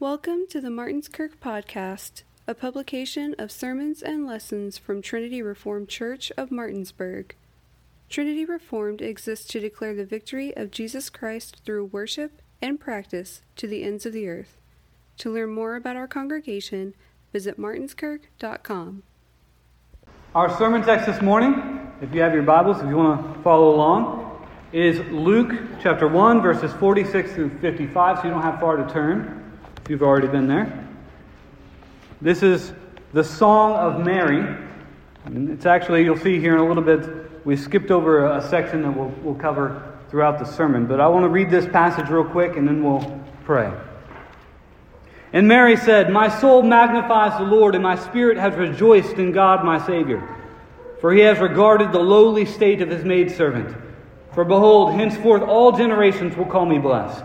Welcome to the Martinskirk Podcast, a publication of sermons and lessons from Trinity Reformed Church of Martinsburg. Trinity Reformed exists to declare the victory of Jesus Christ through worship and practice to the ends of the earth. To learn more about our congregation, visit martinskirk.com. Our sermon text this morning, if you have your Bibles, if you want to follow along, is Luke chapter 1, verses 46 through 55, so you don't have far to turn you've already been there. This is the Song of Mary. And it's actually, you'll see here in a little bit, we skipped over a section that we'll, we'll cover throughout the sermon. But I want to read this passage real quick and then we'll pray. And Mary said, My soul magnifies the Lord, and my spirit has rejoiced in God my Savior. For he has regarded the lowly state of his maidservant. For behold, henceforth all generations will call me blessed.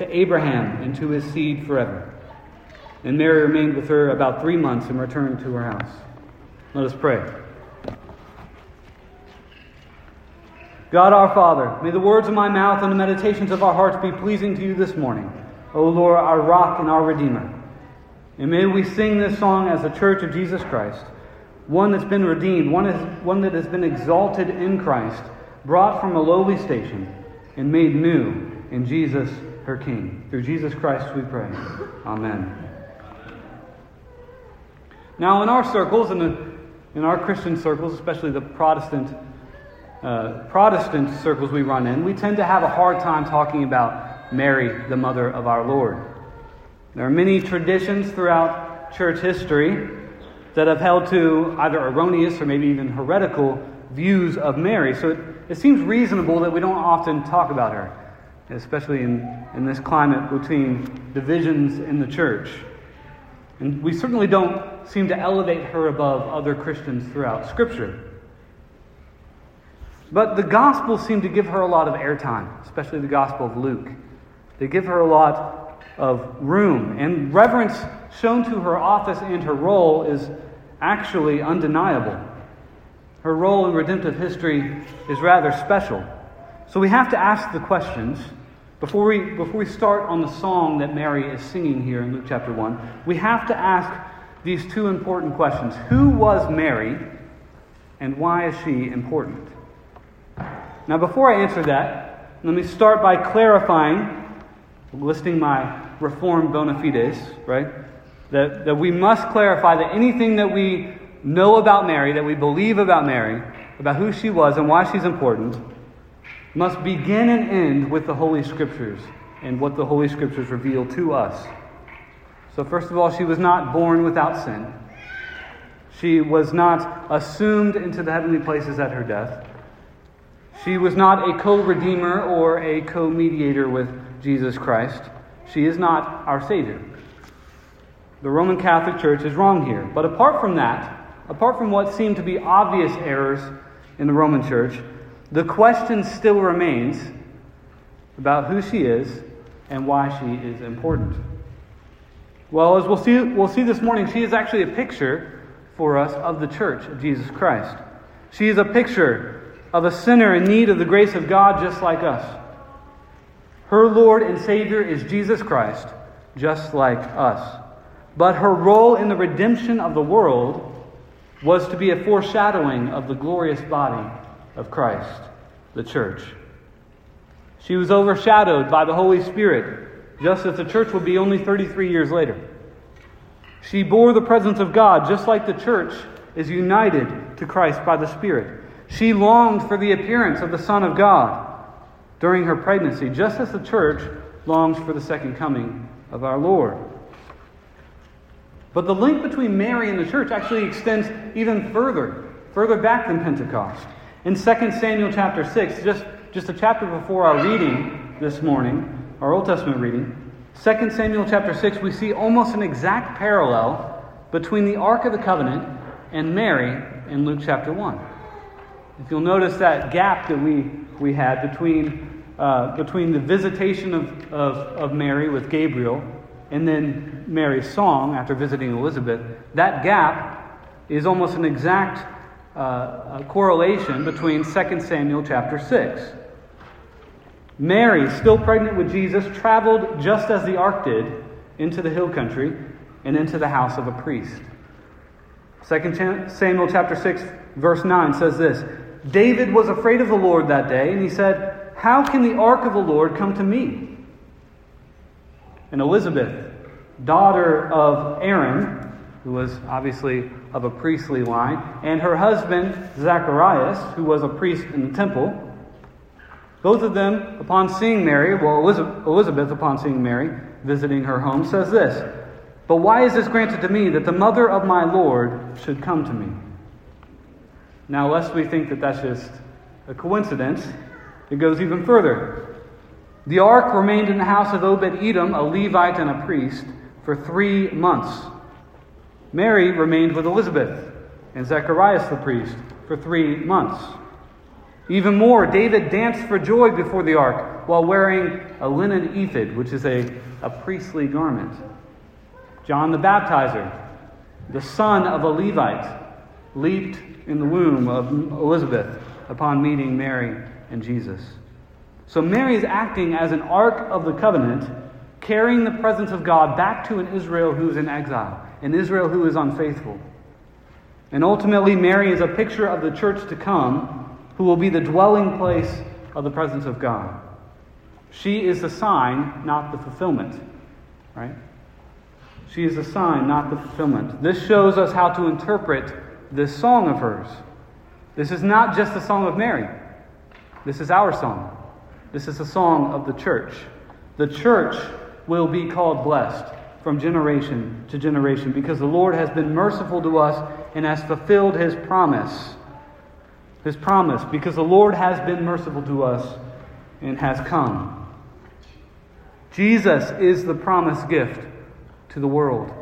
to Abraham, and to his seed forever. And Mary remained with her about three months and returned to her house. Let us pray. God our Father, may the words of my mouth and the meditations of our hearts be pleasing to you this morning. O Lord, our rock and our Redeemer. And may we sing this song as a church of Jesus Christ, one that's been redeemed, one, is, one that has been exalted in Christ, brought from a lowly station, and made new in Jesus, her King. Through Jesus Christ we pray. Amen. Now, in our circles, in, the, in our Christian circles, especially the Protestant uh, Protestant circles we run in, we tend to have a hard time talking about Mary, the mother of our Lord. There are many traditions throughout church history that have held to either erroneous or maybe even heretical views of Mary. So it, it seems reasonable that we don't often talk about her, especially in, in this climate between divisions in the church. And we certainly don't seem to elevate her above other Christians throughout Scripture. But the Gospels seem to give her a lot of airtime, especially the Gospel of Luke. They give her a lot of room, and reverence shown to her office and her role is actually undeniable. Her role in redemptive history is rather special. So we have to ask the questions before we, before we start on the song that Mary is singing here in Luke chapter 1. We have to ask these two important questions Who was Mary, and why is she important? Now, before I answer that, let me start by clarifying, listing my reformed bona fides, right? That, that we must clarify that anything that we know about Mary, that we believe about Mary, about who she was and why she's important, must begin and end with the Holy Scriptures and what the Holy Scriptures reveal to us. So, first of all, she was not born without sin. She was not assumed into the heavenly places at her death. She was not a co redeemer or a co mediator with Jesus Christ. She is not our Savior. The Roman Catholic Church is wrong here. But apart from that, apart from what seem to be obvious errors in the Roman Church, the question still remains about who she is and why she is important. Well, as we'll see, we'll see this morning, she is actually a picture for us of the church of Jesus Christ. She is a picture of a sinner in need of the grace of God just like us. Her Lord and Savior is Jesus Christ, just like us. But her role in the redemption of the world was to be a foreshadowing of the glorious body of Christ, the church. She was overshadowed by the Holy Spirit, just as the church will be only 33 years later. She bore the presence of God, just like the church is united to Christ by the Spirit. She longed for the appearance of the Son of God during her pregnancy, just as the church longs for the second coming of our Lord. But the link between Mary and the church actually extends even further, further back than Pentecost. In 2 Samuel chapter 6, just, just a chapter before our reading this morning, our Old Testament reading, 2 Samuel chapter 6, we see almost an exact parallel between the Ark of the Covenant and Mary in Luke chapter 1. If you'll notice that gap that we, we had between, uh, between the visitation of, of, of Mary with Gabriel and then Mary's song after visiting Elizabeth, that gap is almost an exact uh, correlation between 2 Samuel chapter 6. Mary, still pregnant with Jesus, traveled just as the ark did into the hill country and into the house of a priest. 2 Samuel chapter 6 verse 9 says this, David was afraid of the Lord that day and he said, "How can the ark of the Lord come to me?" And Elizabeth, daughter of Aaron, who was obviously of a priestly line, and her husband Zacharias, who was a priest in the temple, both of them, upon seeing Mary, well, Elizabeth, upon seeing Mary, visiting her home, says this But why is this granted to me that the mother of my Lord should come to me? Now, lest we think that that's just a coincidence, it goes even further. The ark remained in the house of Obed Edom, a Levite and a priest, for three months. Mary remained with Elizabeth and Zacharias the priest for three months. Even more, David danced for joy before the ark while wearing a linen ephod, which is a, a priestly garment. John the Baptizer, the son of a Levite, leaped in the womb of Elizabeth upon meeting Mary and Jesus. So Mary is acting as an ark of the covenant, carrying the presence of God back to an Israel who is in exile, an Israel who is unfaithful. And ultimately, Mary is a picture of the church to come who will be the dwelling place of the presence of God. She is the sign, not the fulfillment. Right? She is the sign, not the fulfillment. This shows us how to interpret this song of hers. This is not just the song of Mary. This is our song. This is the song of the church. The church will be called blessed from generation to generation because the Lord has been merciful to us and has fulfilled his promise his promise, because the Lord has been merciful to us and has come. Jesus is the promised gift to the world.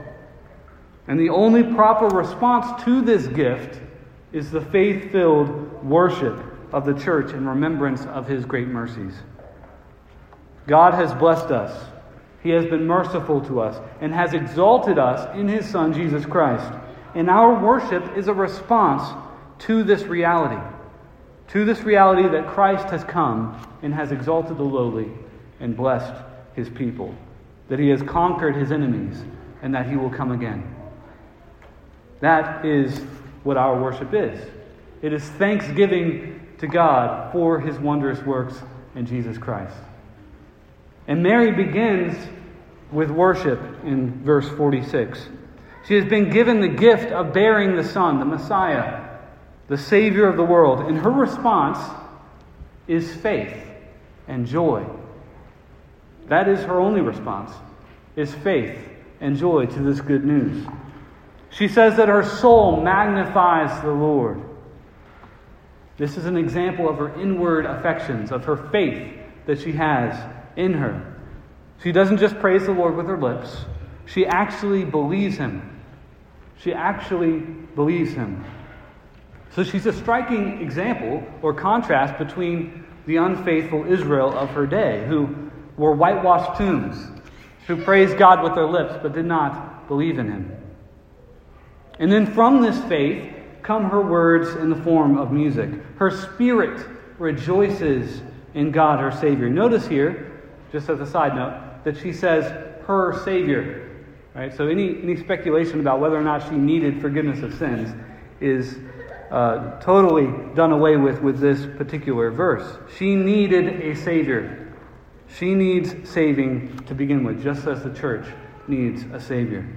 And the only proper response to this gift is the faith filled worship of the church in remembrance of his great mercies. God has blessed us. He has been merciful to us and has exalted us in his Son, Jesus Christ. And our worship is a response to this reality, to this reality that Christ has come and has exalted the lowly and blessed his people, that he has conquered his enemies, and that he will come again. That is what our worship is. It is thanksgiving to God for his wondrous works in Jesus Christ. And Mary begins with worship in verse 46. She has been given the gift of bearing the Son, the Messiah, the Savior of the world. And her response is faith and joy. That is her only response, is faith and joy to this good news. She says that her soul magnifies the Lord. This is an example of her inward affections, of her faith that she has in her. She doesn't just praise the Lord with her lips, she actually believes Him. She actually believes Him. So she's a striking example or contrast between the unfaithful Israel of her day, who were whitewashed tombs, who praised God with their lips but did not believe in Him. And then from this faith come her words in the form of music. Her spirit rejoices in God, her Savior. Notice here, just as a side note, that she says, her Savior. Right? So any, any speculation about whether or not she needed forgiveness of sins is uh, totally done away with with this particular verse. She needed a Savior. She needs saving to begin with, just as the church needs a Savior.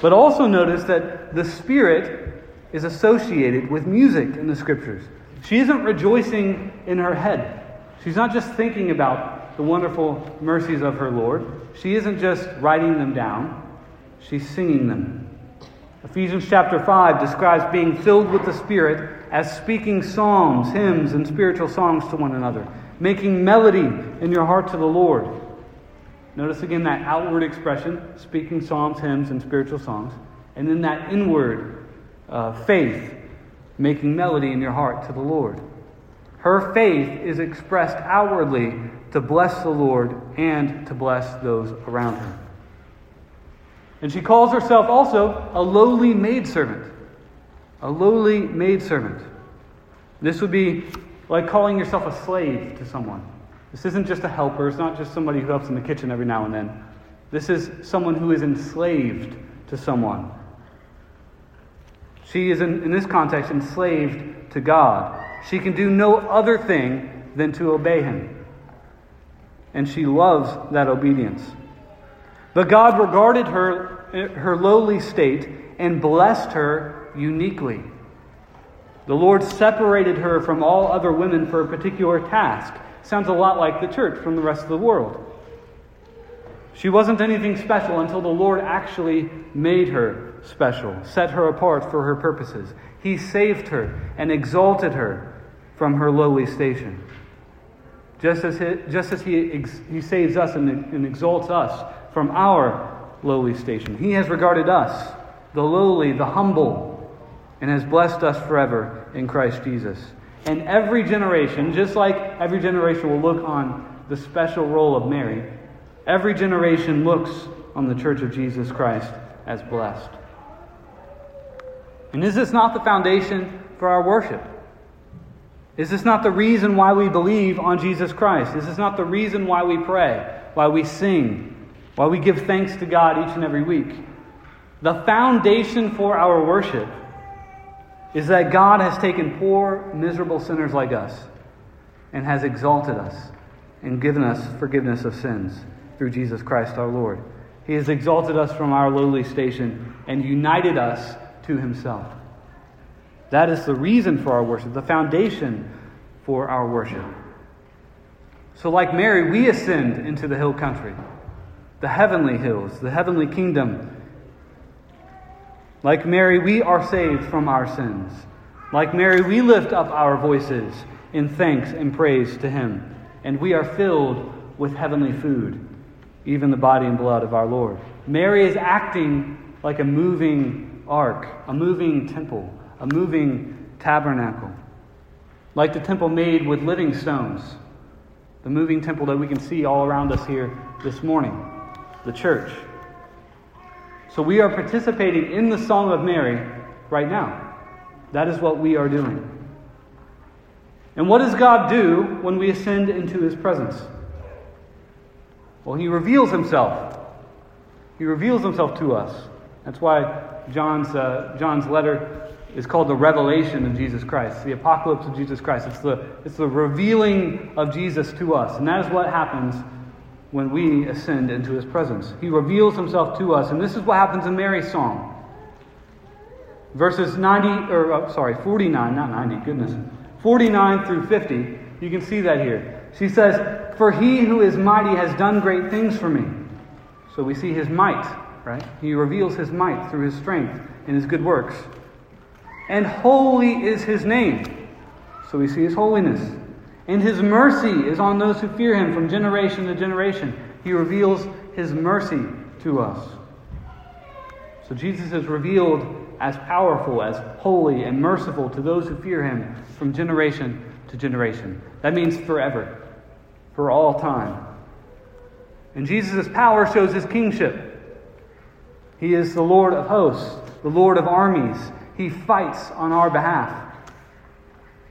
But also notice that the Spirit is associated with music in the Scriptures. She isn't rejoicing in her head. She's not just thinking about the wonderful mercies of her Lord. She isn't just writing them down, she's singing them. Ephesians chapter 5 describes being filled with the Spirit as speaking psalms, hymns, and spiritual songs to one another, making melody in your heart to the Lord. Notice again that outward expression, speaking psalms, hymns, and spiritual songs. And then that inward uh, faith, making melody in your heart to the Lord. Her faith is expressed outwardly to bless the Lord and to bless those around her. And she calls herself also a lowly maidservant. A lowly maidservant. This would be like calling yourself a slave to someone. This isn't just a helper, it's not just somebody who helps in the kitchen every now and then. This is someone who is enslaved to someone. She is, in, in this context, enslaved to God. She can do no other thing than to obey Him. And she loves that obedience. But God regarded her, her lowly state and blessed her uniquely. The Lord separated her from all other women for a particular task. Sounds a lot like the church from the rest of the world. She wasn't anything special until the Lord actually made her special, set her apart for her purposes. He saved her and exalted her from her lowly station. Just as he, just as he, he saves us and, and exalts us from our lowly station, He has regarded us, the lowly, the humble, and has blessed us forever in Christ Jesus. And every generation, just like every generation will look on the special role of Mary, every generation looks on the church of Jesus Christ as blessed. And is this not the foundation for our worship? Is this not the reason why we believe on Jesus Christ? Is this not the reason why we pray, why we sing, why we give thanks to God each and every week? The foundation for our worship is that God has taken poor, miserable sinners like us and has exalted us and given us forgiveness of sins through Jesus Christ our Lord. He has exalted us from our lowly station and united us to himself. That is the reason for our worship, the foundation for our worship. So, like Mary, we ascend into the hill country, the heavenly hills, the heavenly kingdom like Mary, we are saved from our sins. Like Mary, we lift up our voices in thanks and praise to Him, and we are filled with heavenly food, even the body and blood of our Lord. Mary is acting like a moving ark, a moving temple, a moving tabernacle, like the temple made with living stones, the moving temple that we can see all around us here this morning, the church. So we are participating in the Song of Mary right now. That is what we are doing. And what does God do when we ascend into his presence? Well, he reveals himself. He reveals himself to us. That's why John's, uh, John's letter is called the revelation of Jesus Christ, the apocalypse of Jesus Christ. It's the, it's the revealing of Jesus to us. And that is what happens when we ascend into his presence. He reveals himself to us, and this is what happens in Mary's song. Verses 90, or uh, sorry, 49, not 90, goodness. 49 through 50, you can see that here. She says, For he who is mighty has done great things for me. So we see his might, right? He reveals his might through his strength and his good works. And holy is his name. So we see his holiness. And his mercy is on those who fear him from generation to generation. He reveals his mercy to us. So Jesus is revealed as powerful, as holy, and merciful to those who fear him from generation to generation. That means forever, for all time. And Jesus' power shows his kingship. He is the Lord of hosts, the Lord of armies. He fights on our behalf.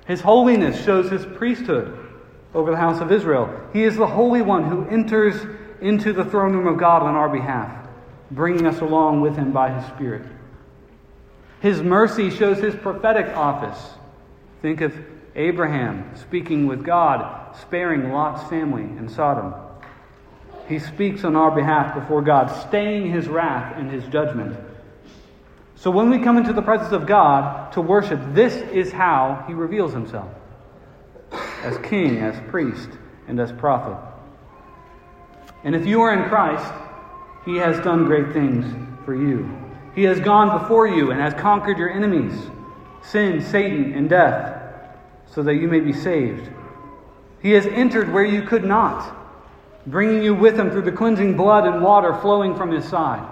His holiness shows his priesthood over the house of Israel. He is the Holy One who enters into the throne room of God on our behalf, bringing us along with him by his Spirit. His mercy shows his prophetic office. Think of Abraham speaking with God, sparing Lot's family in Sodom. He speaks on our behalf before God, staying his wrath and his judgment so when we come into the presence of God to worship, this is how he reveals himself as king, as priest, and as prophet. And if you are in Christ, he has done great things for you. He has gone before you and has conquered your enemies, sin, Satan, and death, so that you may be saved. He has entered where you could not. Bringing you with him through the cleansing blood and water flowing from his side.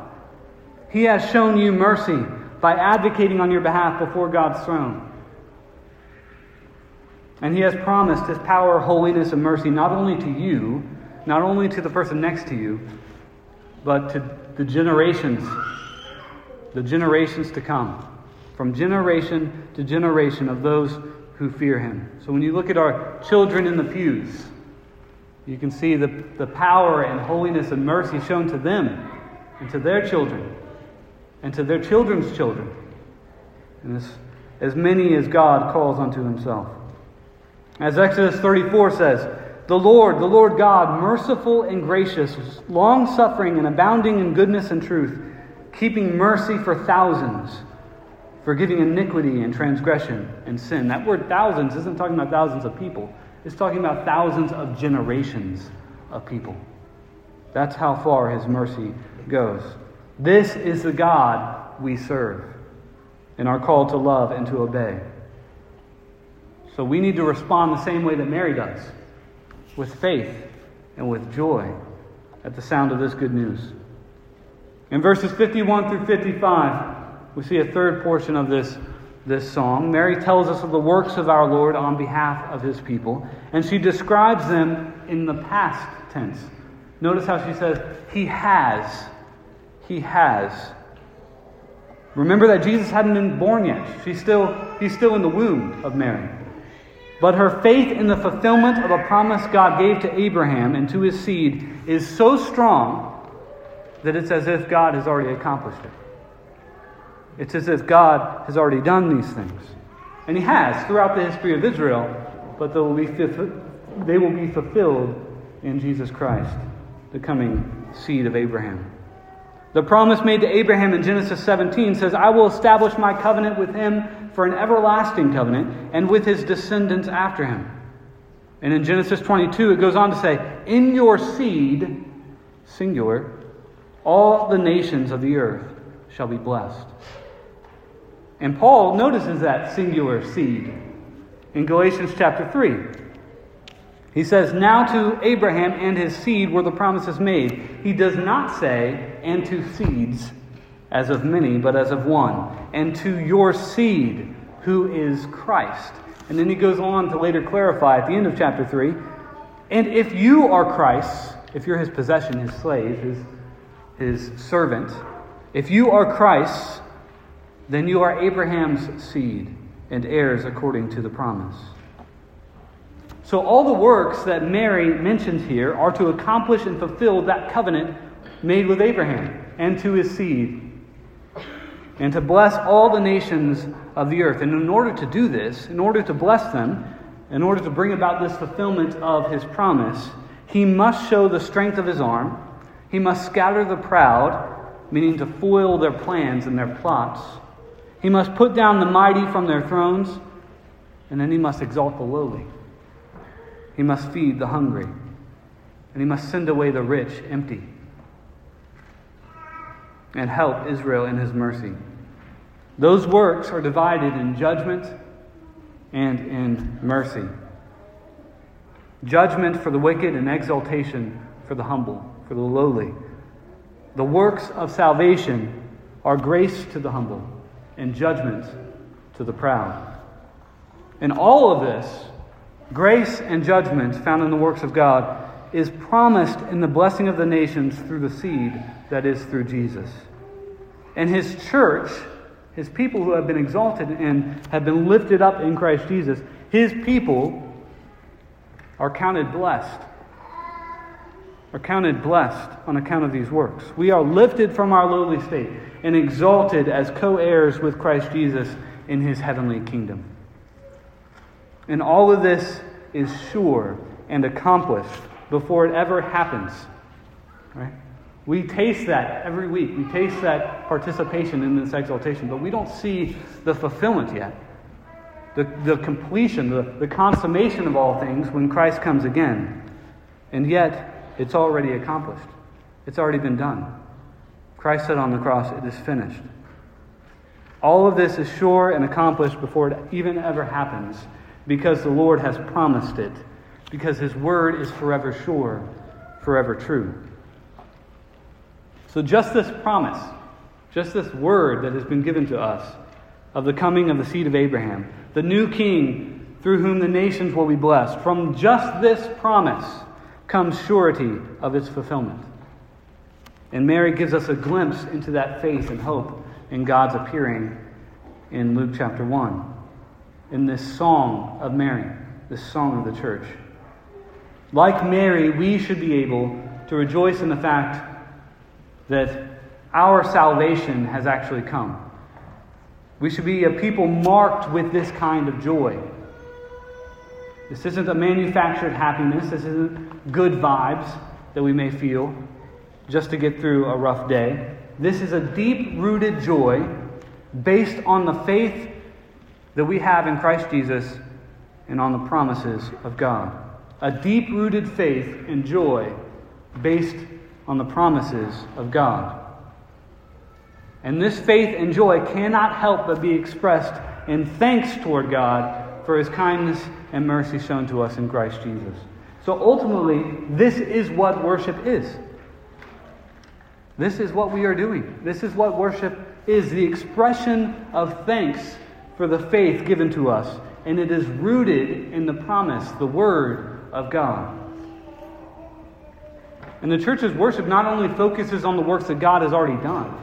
He has shown you mercy by advocating on your behalf before God's throne. And he has promised his power, holiness, and mercy not only to you, not only to the person next to you, but to the generations, the generations to come, from generation to generation of those who fear him. So when you look at our children in the pews, you can see the, the power and holiness and mercy shown to them and to their children and to their children's children, and as, as many as God calls unto himself. As Exodus 34 says, the Lord, the Lord God, merciful and gracious, long suffering and abounding in goodness and truth, keeping mercy for thousands, forgiving iniquity and transgression and sin. That word thousands isn't talking about thousands of people, it's talking about thousands of generations of people. That's how far his mercy goes. This is the God we serve and are called to love and to obey. So we need to respond the same way that Mary does with faith and with joy at the sound of this good news. In verses 51 through 55, we see a third portion of this, this song. Mary tells us of the works of our Lord on behalf of his people, and she describes them in the past tense. Notice how she says, He has. He has. Remember that Jesus hadn't been born yet. She's still, he's still in the womb of Mary. But her faith in the fulfillment of a promise God gave to Abraham and to his seed is so strong that it's as if God has already accomplished it. It's as if God has already done these things. And he has throughout the history of Israel, but they will be, they will be fulfilled in Jesus Christ, the coming seed of Abraham. The promise made to Abraham in Genesis 17 says, I will establish my covenant with him for an everlasting covenant and with his descendants after him. And in Genesis 22, it goes on to say, In your seed, singular, all the nations of the earth shall be blessed. And Paul notices that singular seed in Galatians chapter 3. He says, Now to Abraham and his seed were the promises made. He does not say, and to seeds, as of many, but as of one, and to your seed, who is Christ. And then he goes on to later clarify at the end of chapter 3 and if you are Christ's, if you're his possession, his slave, his, his servant, if you are Christ's, then you are Abraham's seed and heirs according to the promise. So, all the works that Mary mentions here are to accomplish and fulfill that covenant made with Abraham and to his seed, and to bless all the nations of the earth. And in order to do this, in order to bless them, in order to bring about this fulfillment of his promise, he must show the strength of his arm. He must scatter the proud, meaning to foil their plans and their plots. He must put down the mighty from their thrones, and then he must exalt the lowly. He must feed the hungry, and he must send away the rich empty, and help Israel in his mercy. Those works are divided in judgment and in mercy. Judgment for the wicked and exaltation for the humble, for the lowly. The works of salvation are grace to the humble and judgment to the proud. And all of this Grace and judgment found in the works of God is promised in the blessing of the nations through the seed that is through Jesus. And his church, his people who have been exalted and have been lifted up in Christ Jesus, his people are counted blessed. Are counted blessed on account of these works. We are lifted from our lowly state and exalted as co heirs with Christ Jesus in his heavenly kingdom. And all of this is sure and accomplished before it ever happens. Right? We taste that every week. We taste that participation in this exaltation, but we don't see the fulfillment yet. The, the completion, the, the consummation of all things when Christ comes again. And yet, it's already accomplished. It's already been done. Christ said on the cross, It is finished. All of this is sure and accomplished before it even ever happens because the Lord has promised it, because his word is forever sure, forever true. So, just this promise, just this word that has been given to us of the coming of the seed of Abraham, the new king through whom the nations will be blessed, from just this promise comes surety of its fulfillment. And Mary gives us a glimpse into that faith and hope in God's appearing in Luke chapter 1, in this song of Mary, this song of the church. Like Mary, we should be able to rejoice in the fact that our salvation has actually come. We should be a people marked with this kind of joy. This isn't a manufactured happiness. This isn't good vibes that we may feel just to get through a rough day. This is a deep rooted joy based on the faith that we have in Christ Jesus and on the promises of God. A deep rooted faith and joy based on the promises of God. And this faith and joy cannot help but be expressed in thanks toward God for his kindness and mercy shown to us in Christ Jesus. So ultimately, this is what worship is. This is what we are doing. This is what worship is the expression of thanks for the faith given to us. And it is rooted in the promise, the Word of God. And the church's worship not only focuses on the works that God has already done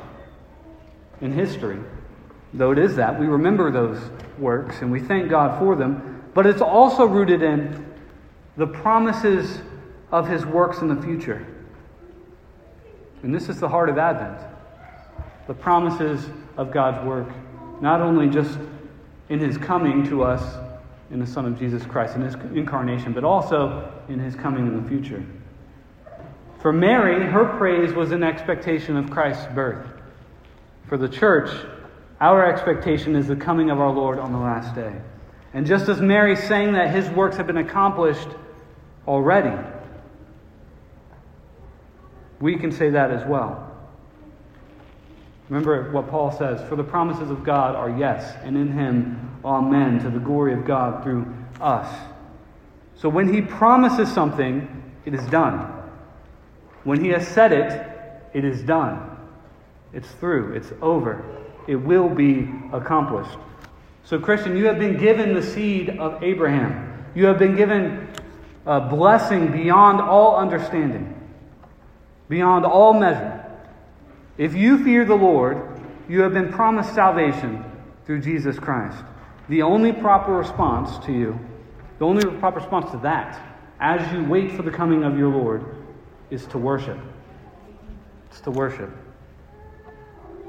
in history, though it is that, we remember those works and we thank God for them, but it's also rooted in the promises of his works in the future. And this is the heart of Advent the promises of God's work, not only just in his coming to us in the Son of Jesus Christ, in his incarnation, but also in his coming in the future. For Mary, her praise was in expectation of Christ's birth. For the church, our expectation is the coming of our Lord on the last day. And just as Mary sang that his works have been accomplished already, we can say that as well. Remember what Paul says For the promises of God are yes, and in him, amen, to the glory of God through us. So when he promises something, it is done. When he has said it, it is done. It's through. It's over. It will be accomplished. So, Christian, you have been given the seed of Abraham. You have been given a blessing beyond all understanding, beyond all measure. If you fear the Lord, you have been promised salvation through Jesus Christ. The only proper response to you, the only proper response to that, as you wait for the coming of your Lord, is to worship. It's to worship.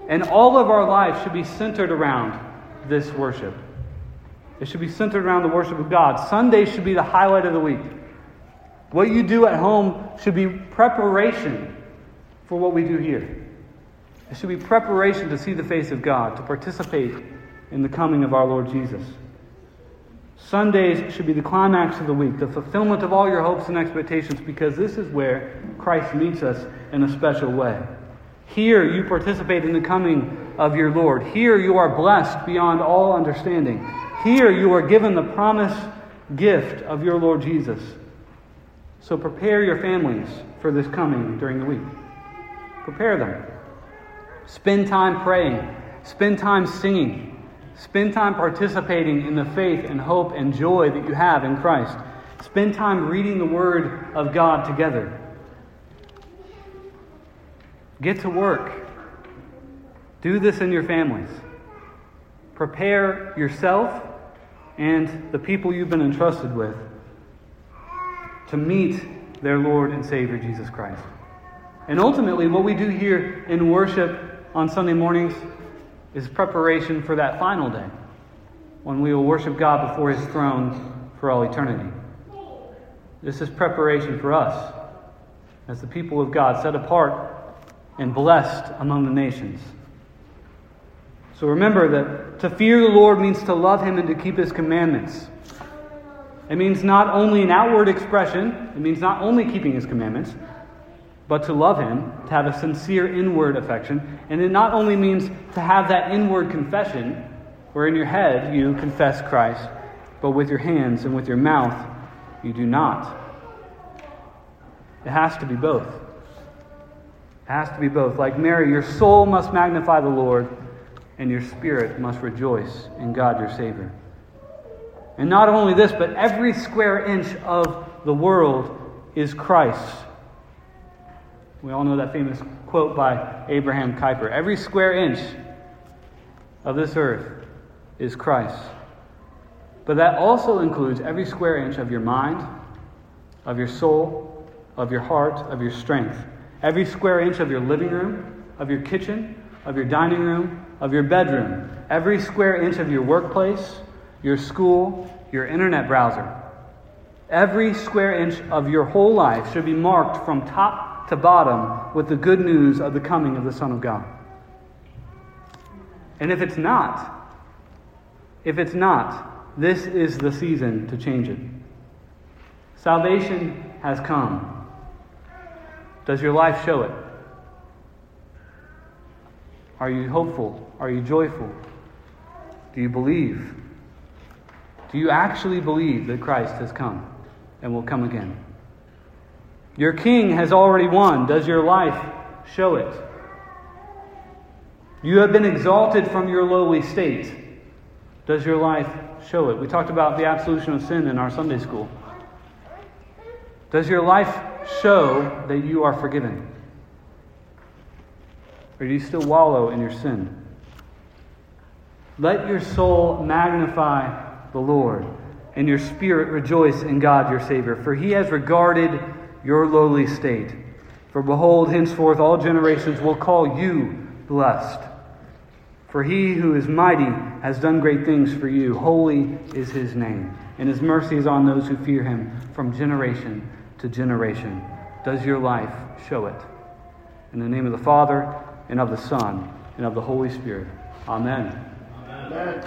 And all of our lives should be centered around this worship. It should be centered around the worship of God. Sunday should be the highlight of the week. What you do at home should be preparation for what we do here. It should be preparation to see the face of God, to participate in the coming of our Lord Jesus. Sundays should be the climax of the week, the fulfillment of all your hopes and expectations, because this is where Christ meets us in a special way. Here you participate in the coming of your Lord. Here you are blessed beyond all understanding. Here you are given the promised gift of your Lord Jesus. So prepare your families for this coming during the week. Prepare them. Spend time praying. Spend time singing. Spend time participating in the faith and hope and joy that you have in Christ. Spend time reading the Word of God together. Get to work. Do this in your families. Prepare yourself and the people you've been entrusted with to meet their Lord and Savior Jesus Christ. And ultimately, what we do here in worship on Sunday mornings is preparation for that final day when we will worship God before His throne for all eternity. This is preparation for us as the people of God, set apart and blessed among the nations. So remember that to fear the Lord means to love Him and to keep His commandments. It means not only an outward expression, it means not only keeping His commandments, but to love Him, to have a sincere inward affection. And it not only means to have that inward confession, where in your head you confess Christ, but with your hands and with your mouth you do not. It has to be both. It has to be both. Like Mary, your soul must magnify the Lord, and your spirit must rejoice in God your Savior. And not only this, but every square inch of the world is Christ. We all know that famous quote by Abraham Kuyper Every square inch of this earth is Christ. But that also includes every square inch of your mind, of your soul, of your heart, of your strength. Every square inch of your living room, of your kitchen, of your dining room, of your bedroom. Every square inch of your workplace, your school, your internet browser. Every square inch of your whole life should be marked from top to bottom with the good news of the coming of the Son of God. And if it's not, if it's not, this is the season to change it. Salvation has come. Does your life show it? Are you hopeful? Are you joyful? Do you believe? Do you actually believe that Christ has come and will come again? Your king has already won. Does your life show it? You have been exalted from your lowly state. Does your life show it? We talked about the absolution of sin in our Sunday school. Does your life show that you are forgiven? Or do you still wallow in your sin? Let your soul magnify the Lord, and your spirit rejoice in God your Savior, for he has regarded your lowly state. For behold, henceforth all generations will call you blessed. For he who is mighty has done great things for you. Holy is his name, and his mercy is on those who fear him from generation to generation. Does your life show it? In the name of the Father, and of the Son, and of the Holy Spirit. Amen. Amen.